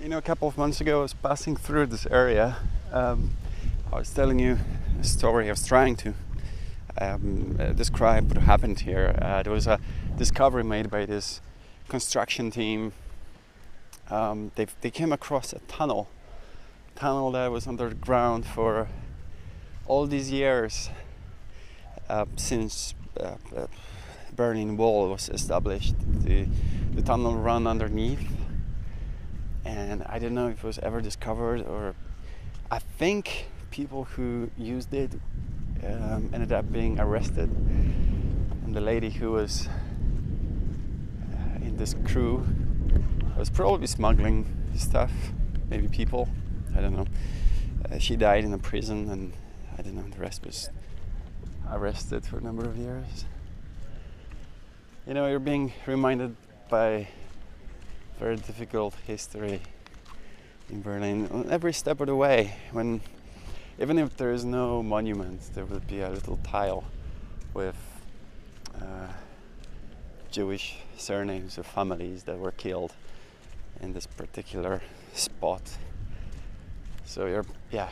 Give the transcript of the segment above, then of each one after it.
You know, a couple of months ago, I was passing through this area. Um, I was telling you a story. I was trying to um, uh, describe what happened here. Uh, there was a discovery made by this construction team. Um, they they came across a tunnel, tunnel that was underground for all these years uh, since uh, uh, Berlin Wall was established. The the tunnel ran underneath and I don't know if it was ever discovered or I think people who used it um, ended up being arrested. And the lady who was uh, in this crew was probably smuggling stuff, maybe people, I don't know. Uh, she died in a prison, and I don't know, the rest was arrested for a number of years. You know, you're being reminded by very difficult history in Berlin on every step of the way. When even if there is no monument, there will be a little tile with uh, Jewish surnames of families that were killed in this particular spot. So you're, yeah,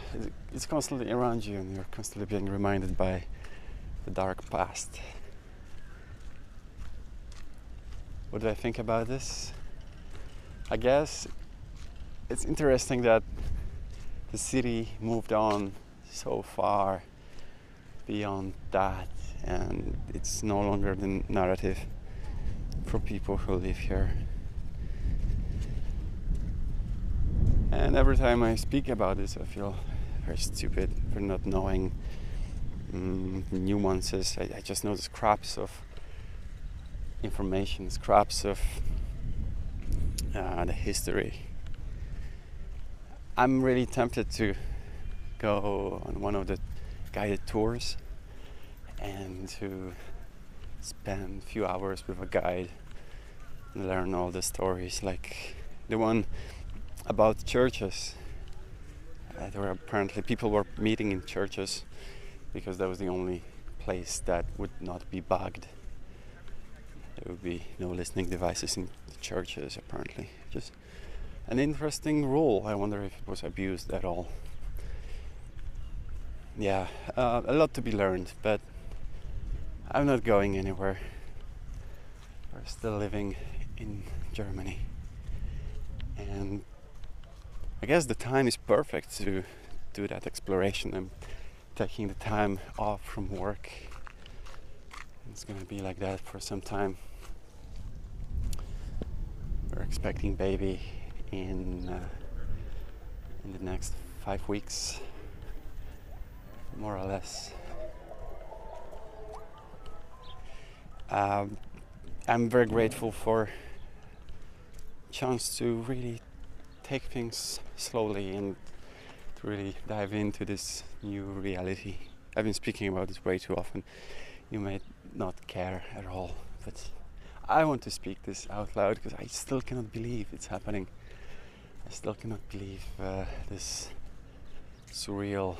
it's constantly around you, and you're constantly being reminded by the dark past. What do I think about this? I guess it's interesting that the city moved on so far beyond that, and it's no longer the narrative for people who live here. And every time I speak about this, I feel very stupid for not knowing um, nuances. I, I just know the scraps of information, scraps of uh, the history. I'm really tempted to go on one of the guided tours and to spend a few hours with a guide and learn all the stories, like the one about churches. Uh, there were apparently people were meeting in churches because that was the only place that would not be bugged. There would be no listening devices in churches, apparently. Just an interesting rule. I wonder if it was abused at all. Yeah, uh, a lot to be learned, but I'm not going anywhere. We're still living in Germany. And I guess the time is perfect to do that exploration. I'm taking the time off from work. It's gonna be like that for some time. Expecting baby in uh, in the next five weeks, more or less. Um, I'm very grateful for chance to really take things slowly and to really dive into this new reality. I've been speaking about this way too often. You may not care at all, but I want to speak this out loud because I still cannot believe it's happening. I still cannot believe uh, this surreal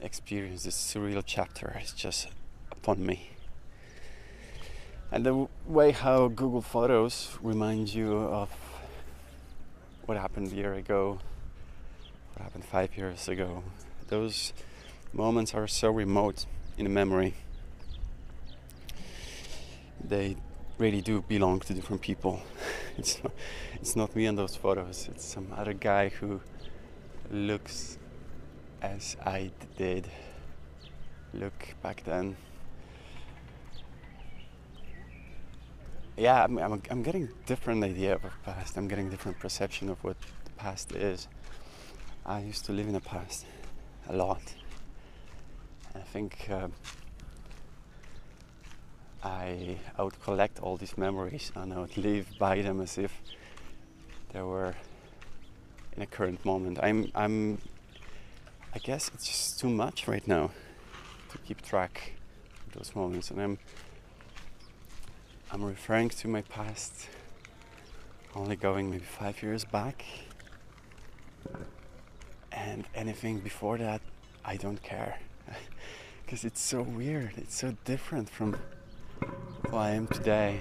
experience, this surreal chapter is just upon me. And the way how Google Photos reminds you of what happened a year ago, what happened five years ago, those moments are so remote in memory they really do belong to different people. It's not, it's not me in those photos. It's some other guy who looks as I did look back then. Yeah, I'm, I'm, I'm getting different idea of past. I'm getting different perception of what the past is. I used to live in the past a lot. I think. Uh, I, I would collect all these memories and I would live by them as if they were in a current moment. I'm, I'm, I guess it's just too much right now to keep track of those moments, and I'm, I'm referring to my past, only going maybe five years back, and anything before that, I don't care, because it's so weird. It's so different from who I am today.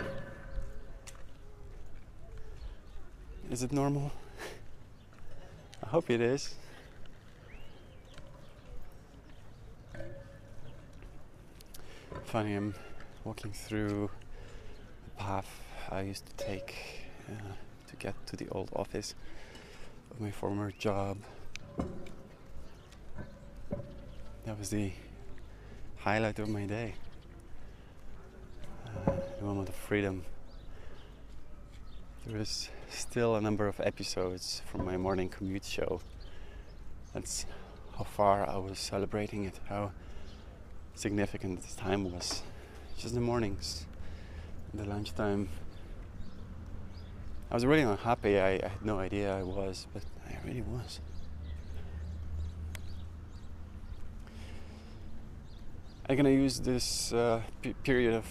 Is it normal? I hope it is. Funny, I'm walking through the path I used to take uh, to get to the old office of my former job. That was the highlight of my day. Moment of freedom. There is still a number of episodes from my morning commute show. That's how far I was celebrating it, how significant the time was. Just the mornings, the lunchtime. I was really unhappy. I, I had no idea I was, but I really was. I'm gonna use this uh, period of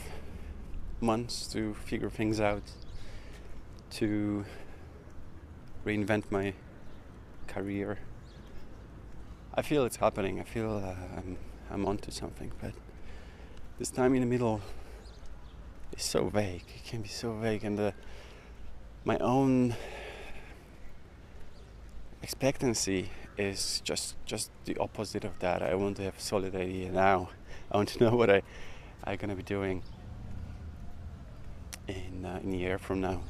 months to figure things out, to reinvent my career. I feel it's happening. I feel uh, I'm I'm onto something, but this time in the middle is so vague. It can be so vague, and the, my own expectancy is just just the opposite of that. I want to have a solid idea now. I want to know what I I'm gonna be doing in uh, in a year from now.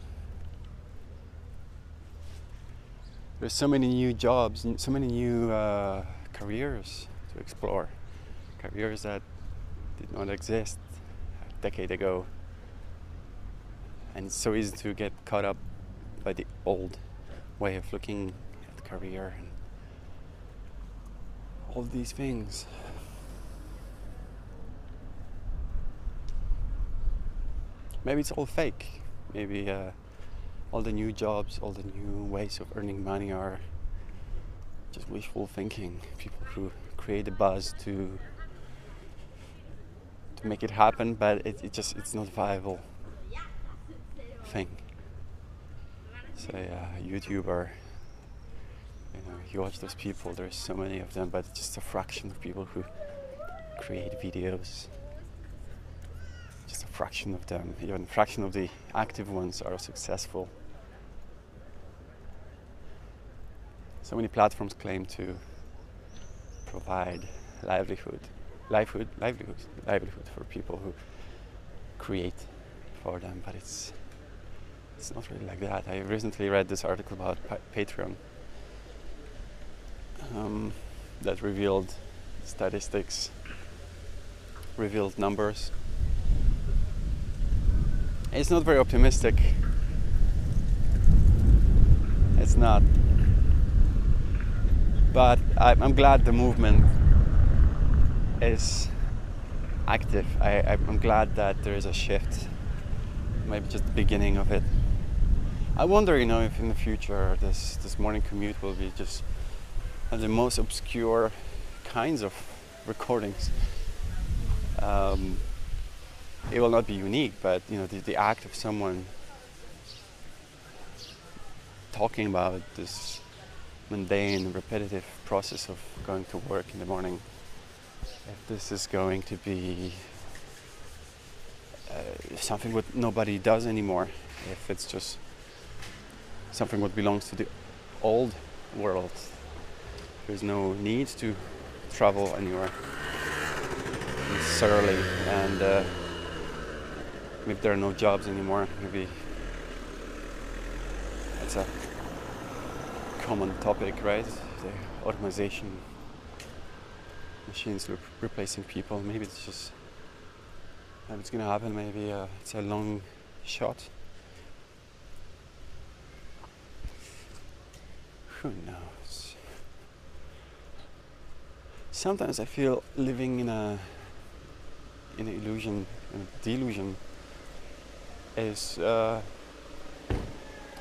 There's so many new jobs, so many new uh, careers to explore, careers that did not exist a decade ago, and it's so easy to get caught up by the old way of looking at career and all these things. Maybe it's all fake. Maybe uh, all the new jobs, all the new ways of earning money are just wishful thinking. People who create a buzz to to make it happen, but it, it just it's not viable thing. Say a YouTuber, you know, you watch those people. There's so many of them, but it's just a fraction of people who create videos just a fraction of them, even a fraction of the active ones are successful. So many platforms claim to provide livelihood, livelihood, livelihood, livelihood for people who create for them, but it's it's not really like that. I recently read this article about pa- Patreon um, that revealed statistics, revealed numbers it's not very optimistic. It's not. But I'm glad the movement is active. I, I'm glad that there is a shift, maybe just the beginning of it. I wonder, you know, if in the future this this morning commute will be just one of the most obscure kinds of recordings. Um, it will not be unique, but you know, the, the act of someone talking about this mundane, repetitive process of going to work in the morning, if this is going to be uh, something what nobody does anymore, if it's just something what belongs to the old world, there's no need to travel anywhere necessarily, and. Uh, maybe there are no jobs anymore. Maybe it's a common topic, right? The automation, machines re- replacing people. Maybe it's just maybe it's gonna happen. Maybe uh, it's a long shot. Who knows? Sometimes I feel living in a in an illusion, in a delusion is uh,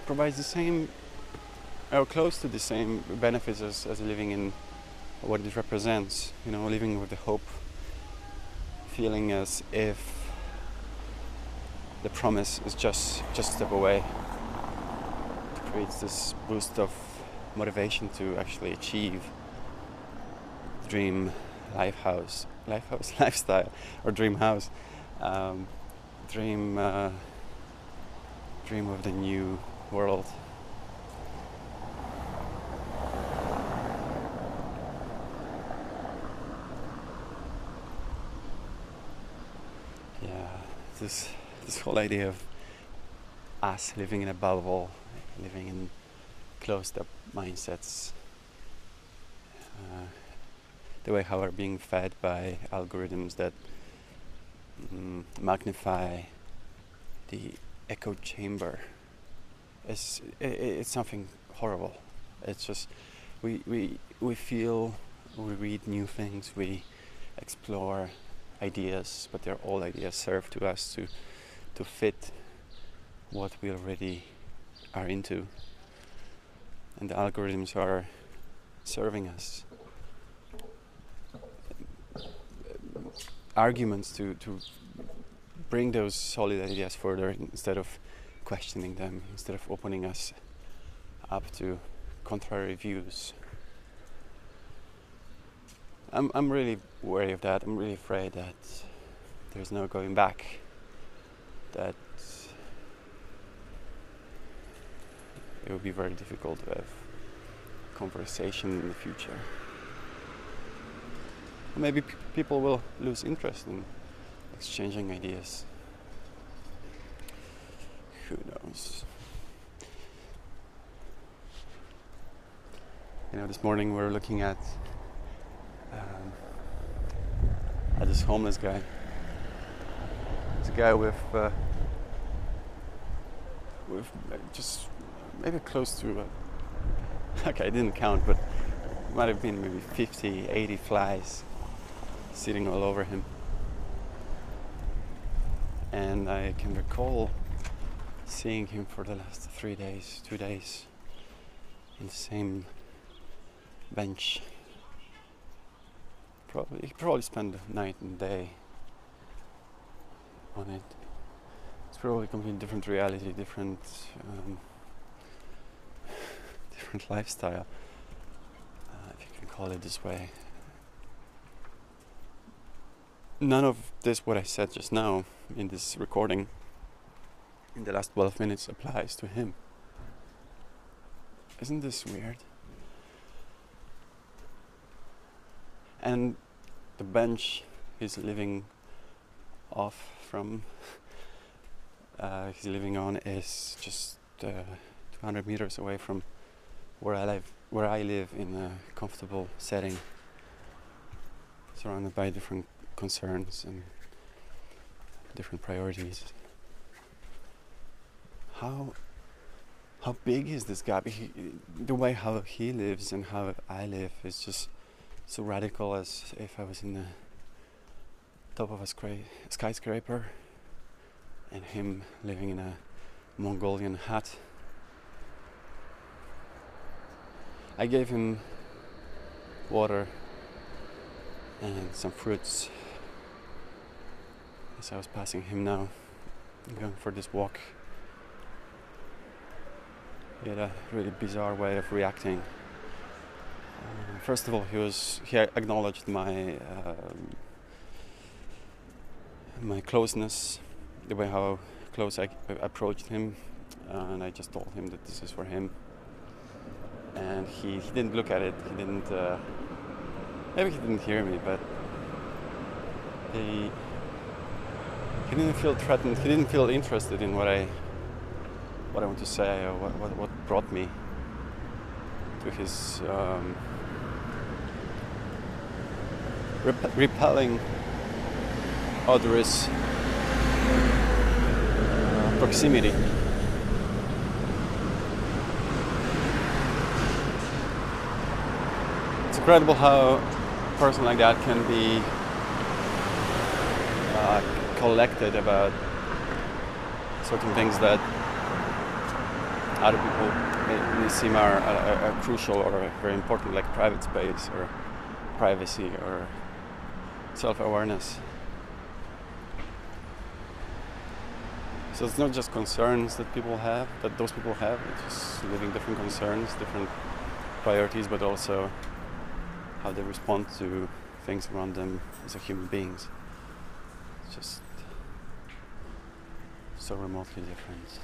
provides the same or close to the same benefits as, as living in what it represents. You know, living with the hope, feeling as if the promise is just just a step away. It creates this boost of motivation to actually achieve dream life house, life house lifestyle, or dream house, um, dream. Uh, dream of the new world. Yeah, this this whole idea of us living in a bubble, living in closed up mindsets, uh, the way how we're being fed by algorithms that mm, magnify the echo chamber. It's it, it's something horrible. It's just we we we feel we read new things we explore ideas but they're all ideas served to us to to fit what we already are into and the algorithms are serving us arguments to, to bring those solid ideas further instead of questioning them, instead of opening us up to contrary views. I'm, I'm really wary of that. I'm really afraid that there's no going back. That it will be very difficult to have conversation in the future. Maybe people will lose interest in exchanging ideas. Who knows? You know, this morning we were looking at um, at this homeless guy. It's a guy with uh, with just maybe close to uh, okay, I didn't count, but it might have been maybe 50, 80 flies sitting all over him. And I can recall seeing him for the last three days, two days, in the same bench. Probably he probably spent night and day on it. It's probably a completely different reality, different um, different lifestyle, uh, if you can call it this way. None of this, what I said just now in this recording, in the last 12 minutes, applies to him. Isn't this weird? And the bench he's living off from, uh, he's living on, is just uh, 200 meters away from where I live, where I live in a comfortable setting, surrounded by different concerns and different priorities. How how big is this gap? He, the way how he lives and how I live is just so radical as if I was in the top of a skyscraper skyscraper and him living in a Mongolian hut. I gave him water and some fruits as I was passing him now, going for this walk. He had a really bizarre way of reacting. Uh, first of all, he was he acknowledged my um, my closeness, the way how close I approached him, uh, and I just told him that this is for him. And he, he didn't look at it. He didn't. Uh, maybe he didn't hear me, but he he didn't feel threatened. He didn't feel interested in what I what I want to say or what what, what brought me to his um, rep- repelling odorous proximity. It's incredible how a person like that can be uh, collected about certain things that other people may, may seem are, are, are, crucial or very important, like private space or privacy or self-awareness. So it's not just concerns that people have, that those people have, it's just living different concerns, different priorities, but also how they respond to things around them as a human beings. It's just so remotely different.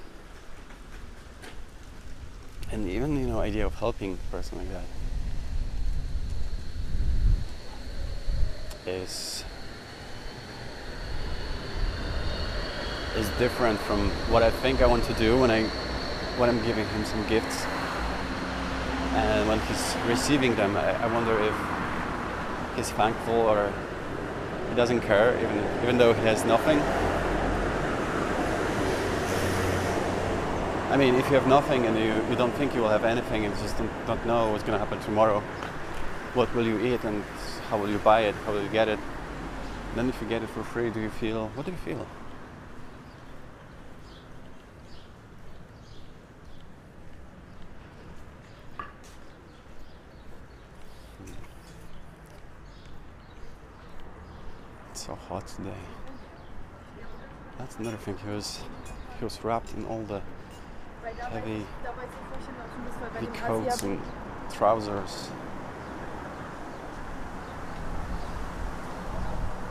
And even you know idea of helping a person like that is is different from what I think I want to do when I when I'm giving him some gifts. And when he's receiving them, I, I wonder if he's thankful or he doesn't care, even even though he has nothing. I mean, if you have nothing and you, you don't think you will have anything and you just don't, don't know what's going to happen tomorrow, what will you eat and how will you buy it, how will you get it? then if you get it for free, do you feel, what do you feel? Hmm. It's so hot today. That's another thing. He was he was wrapped in all the heavy, heavy coats and trousers.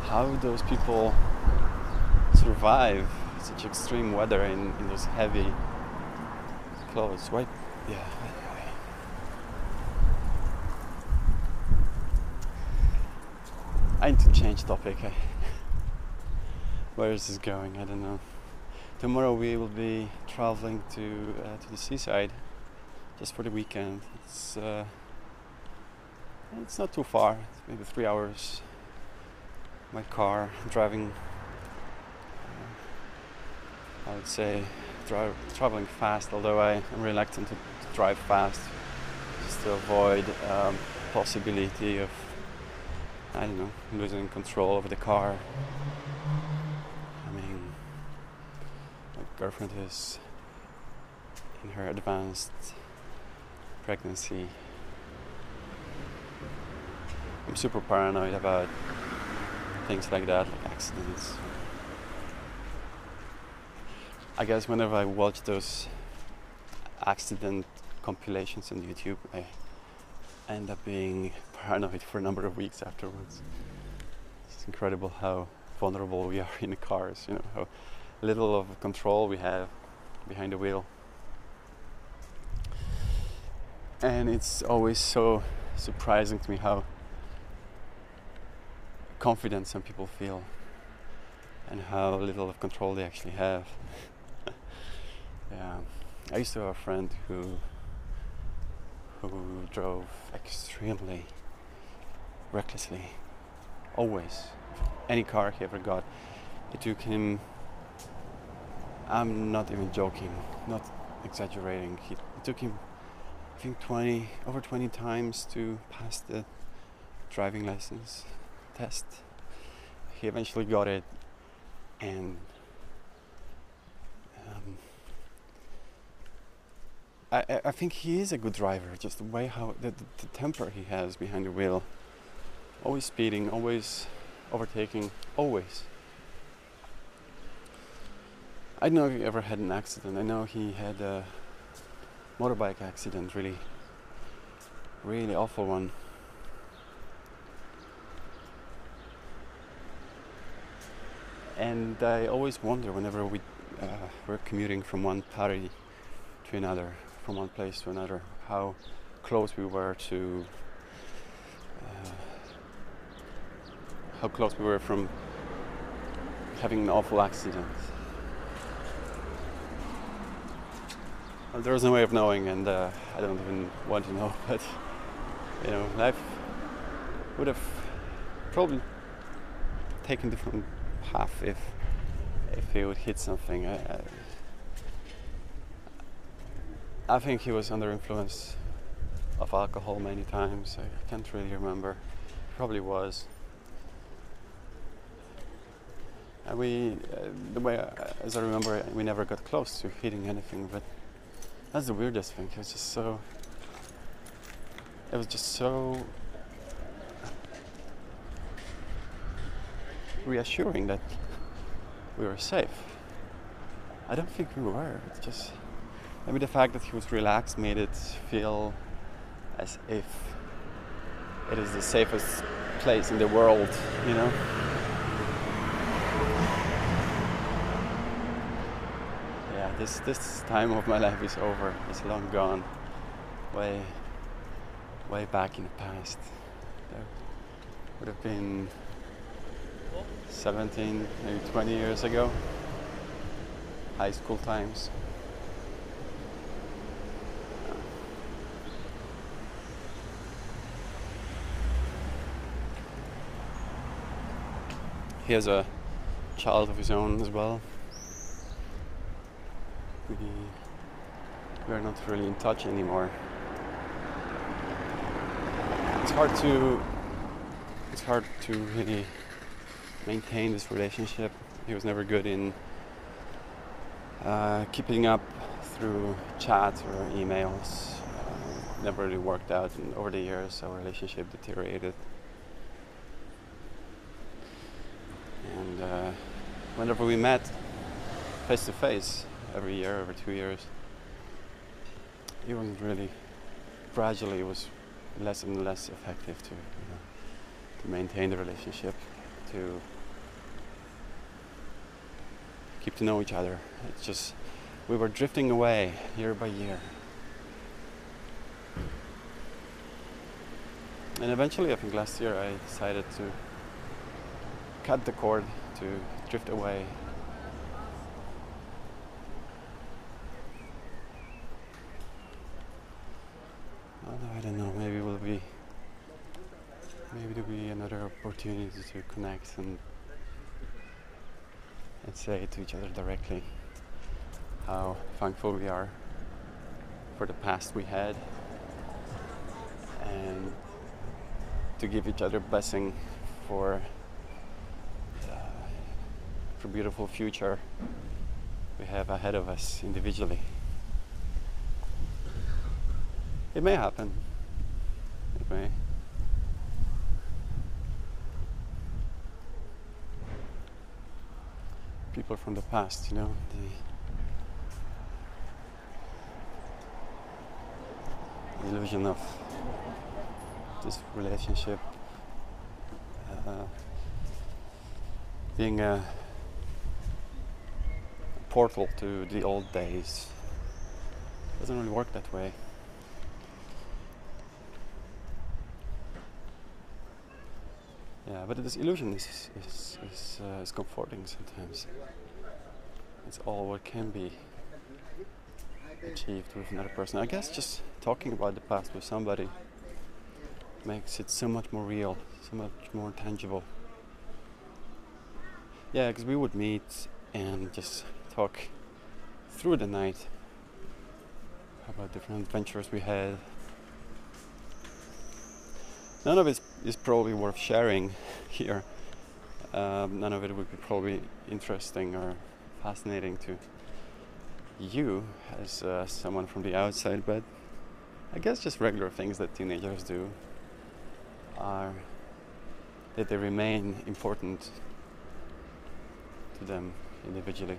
How those people survive such extreme weather in, in those heavy clothes? Why? Yeah. I need to change topic. Where is this going? I don't know. Tomorrow we will be traveling to uh, to the seaside, just for the weekend. It's uh, it's not too far. It's maybe three hours. My car driving. Uh, I would say drive, traveling fast, although I am reluctant to, to drive fast, just to avoid um, possibility of I don't know, losing control over the car. I mean, my girlfriend is in her advanced pregnancy. I'm super paranoid about things like that, like accidents. I guess whenever I watch those accident compilations on YouTube, I end up being paranoid for a number of weeks afterwards. It's incredible how vulnerable we are in the cars, you know, how little of control we have behind the wheel. And it's always so surprising to me how confident some people feel and how little of control they actually have. yeah. I used to have a friend who who drove extremely recklessly. Always. Any car he ever got. It took him, I'm not even joking, not exaggerating. It took him, I think, 20, over 20 times to pass the driving license test. He eventually got it and um, I, I think he is a good driver. Just the way how the, the, the temper he has behind the wheel, always speeding, always overtaking, always. I don't know if he ever had an accident. I know he had a motorbike accident, really, really awful one. And I always wonder whenever we uh, we're commuting from one party to another, from one place to another, how close we were to, uh, how close we were from having an awful accident. Well, there was no way of knowing, and uh, I don't even want to know. But you know, life would have probably taken different path if if he would hit something. I, I, I think he was under influence of alcohol many times. I can't really remember. Probably was. And we, uh, the way, I, as I remember, we never got close to hitting anything. But that's the weirdest thing. It was just so. It was just so reassuring that we were safe. I don't think we were. It's just maybe the fact that he was relaxed made it feel as if it is the safest place in the world, you know? Yeah, this, this time of my life is over. It's long gone. Way, way back in the past. That would have been 17, maybe 20 years ago. high school times. He has a child of his own as well. We, we are not really in touch anymore. It's hard to it's hard to really maintain this relationship. He was never good in uh, keeping up through chats or emails. Uh, never really worked out, and over the years, our relationship deteriorated. And uh, whenever we met face to face, every year, every two years, it wasn't really. Gradually, it was less and less effective to, you know, to maintain the relationship, to keep to know each other. It's just we were drifting away year by year. And eventually, I think last year, I decided to cut the cord, to drift away. Although I don't know, maybe will be, maybe there'll be another opportunity to connect and and say to each other directly how thankful we are for the past we had and to give each other blessing for uh, for beautiful future we have ahead of us individually. It may happen. It may people from the past, you know, the, illusion of this relationship uh, being a portal to the old days. Doesn't really work that way. Yeah, but this illusion is is is, uh, is comforting sometimes. It's all what can be achieved with another person. I guess just talking about the past with somebody makes it so much more real, so much more tangible. Yeah, because we would meet and just talk through the night about different adventures we had, none of it is probably worth sharing here. Um, none of it would be probably interesting or fascinating to you as uh, someone from the outside, but I guess just regular things that teenagers do are that they remain important to them individually.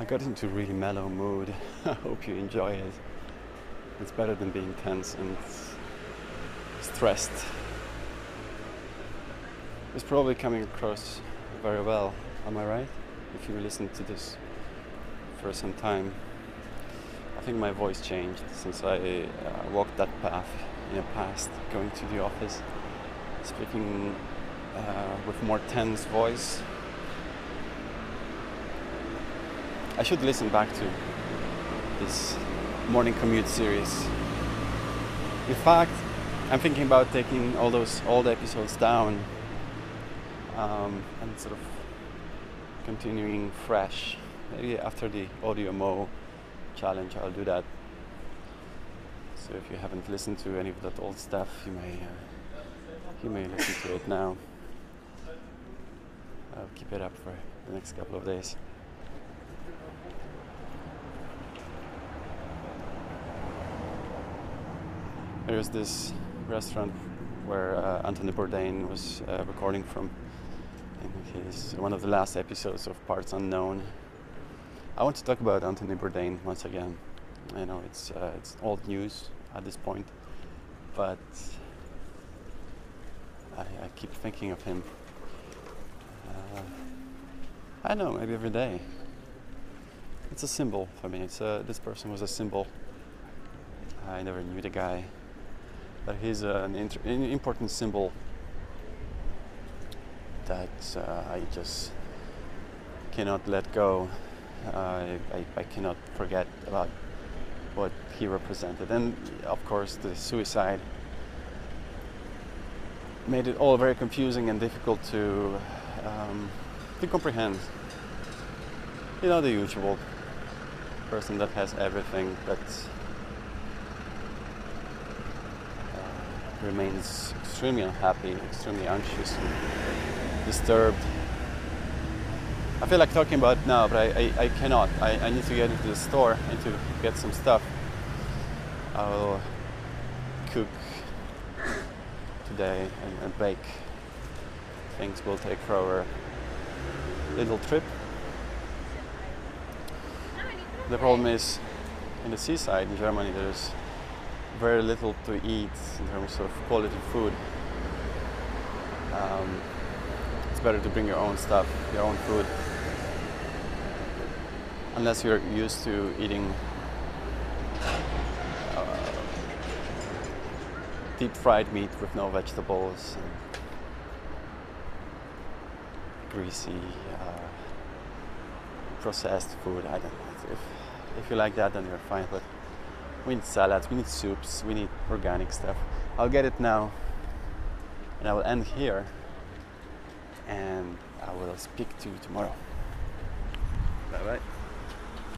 I got into a really mellow mood. I hope you enjoy it. It's better than being tense and stressed. It's probably coming across very well, am I right? If you listen to this for some time. I think my voice changed since I uh, walked that path in the past, going to the office, speaking uh, with more tense voice I should listen back to this morning commute series. In fact, I'm thinking about taking all those old episodes down um, and sort of continuing fresh. Maybe after the audio mo challenge, I'll do that. So if you haven't listened to any of that old stuff, you may uh, you may listen to it now. I'll keep it up for the next couple of days. There's this restaurant where uh, Anthony Bourdain was uh, recording from in his one of the last episodes of Parts Unknown. I want to talk about Anthony Bourdain once again. I know it's uh, it's old news at this point, but I, I keep thinking of him. Uh, I know, maybe every day. It's a symbol for me. It's a, this person was a symbol. I never knew the guy, but he's an, inter- an important symbol that uh, I just cannot let go. Uh, I, I, I cannot forget about what he represented. And of course, the suicide made it all very confusing and difficult to um, to comprehend. You know, the usual person that has everything but uh, remains extremely unhappy, extremely anxious, and disturbed. I feel like talking about it now, but I, I, I cannot. I, I need to get into the store. Need to get some stuff. I'll cook today and, and bake. Things will take for our little trip. The problem is, in the seaside in Germany, there's very little to eat in terms of quality food. Um, it's better to bring your own stuff, your own food, unless you're used to eating uh, deep fried meat with no vegetables and greasy uh, processed food. I don't know. If, if you like that, then you're fine. But we need salads, we need soups, we need organic stuff. I'll get it now, and I will end here. And I will speak to you tomorrow. Bye bye.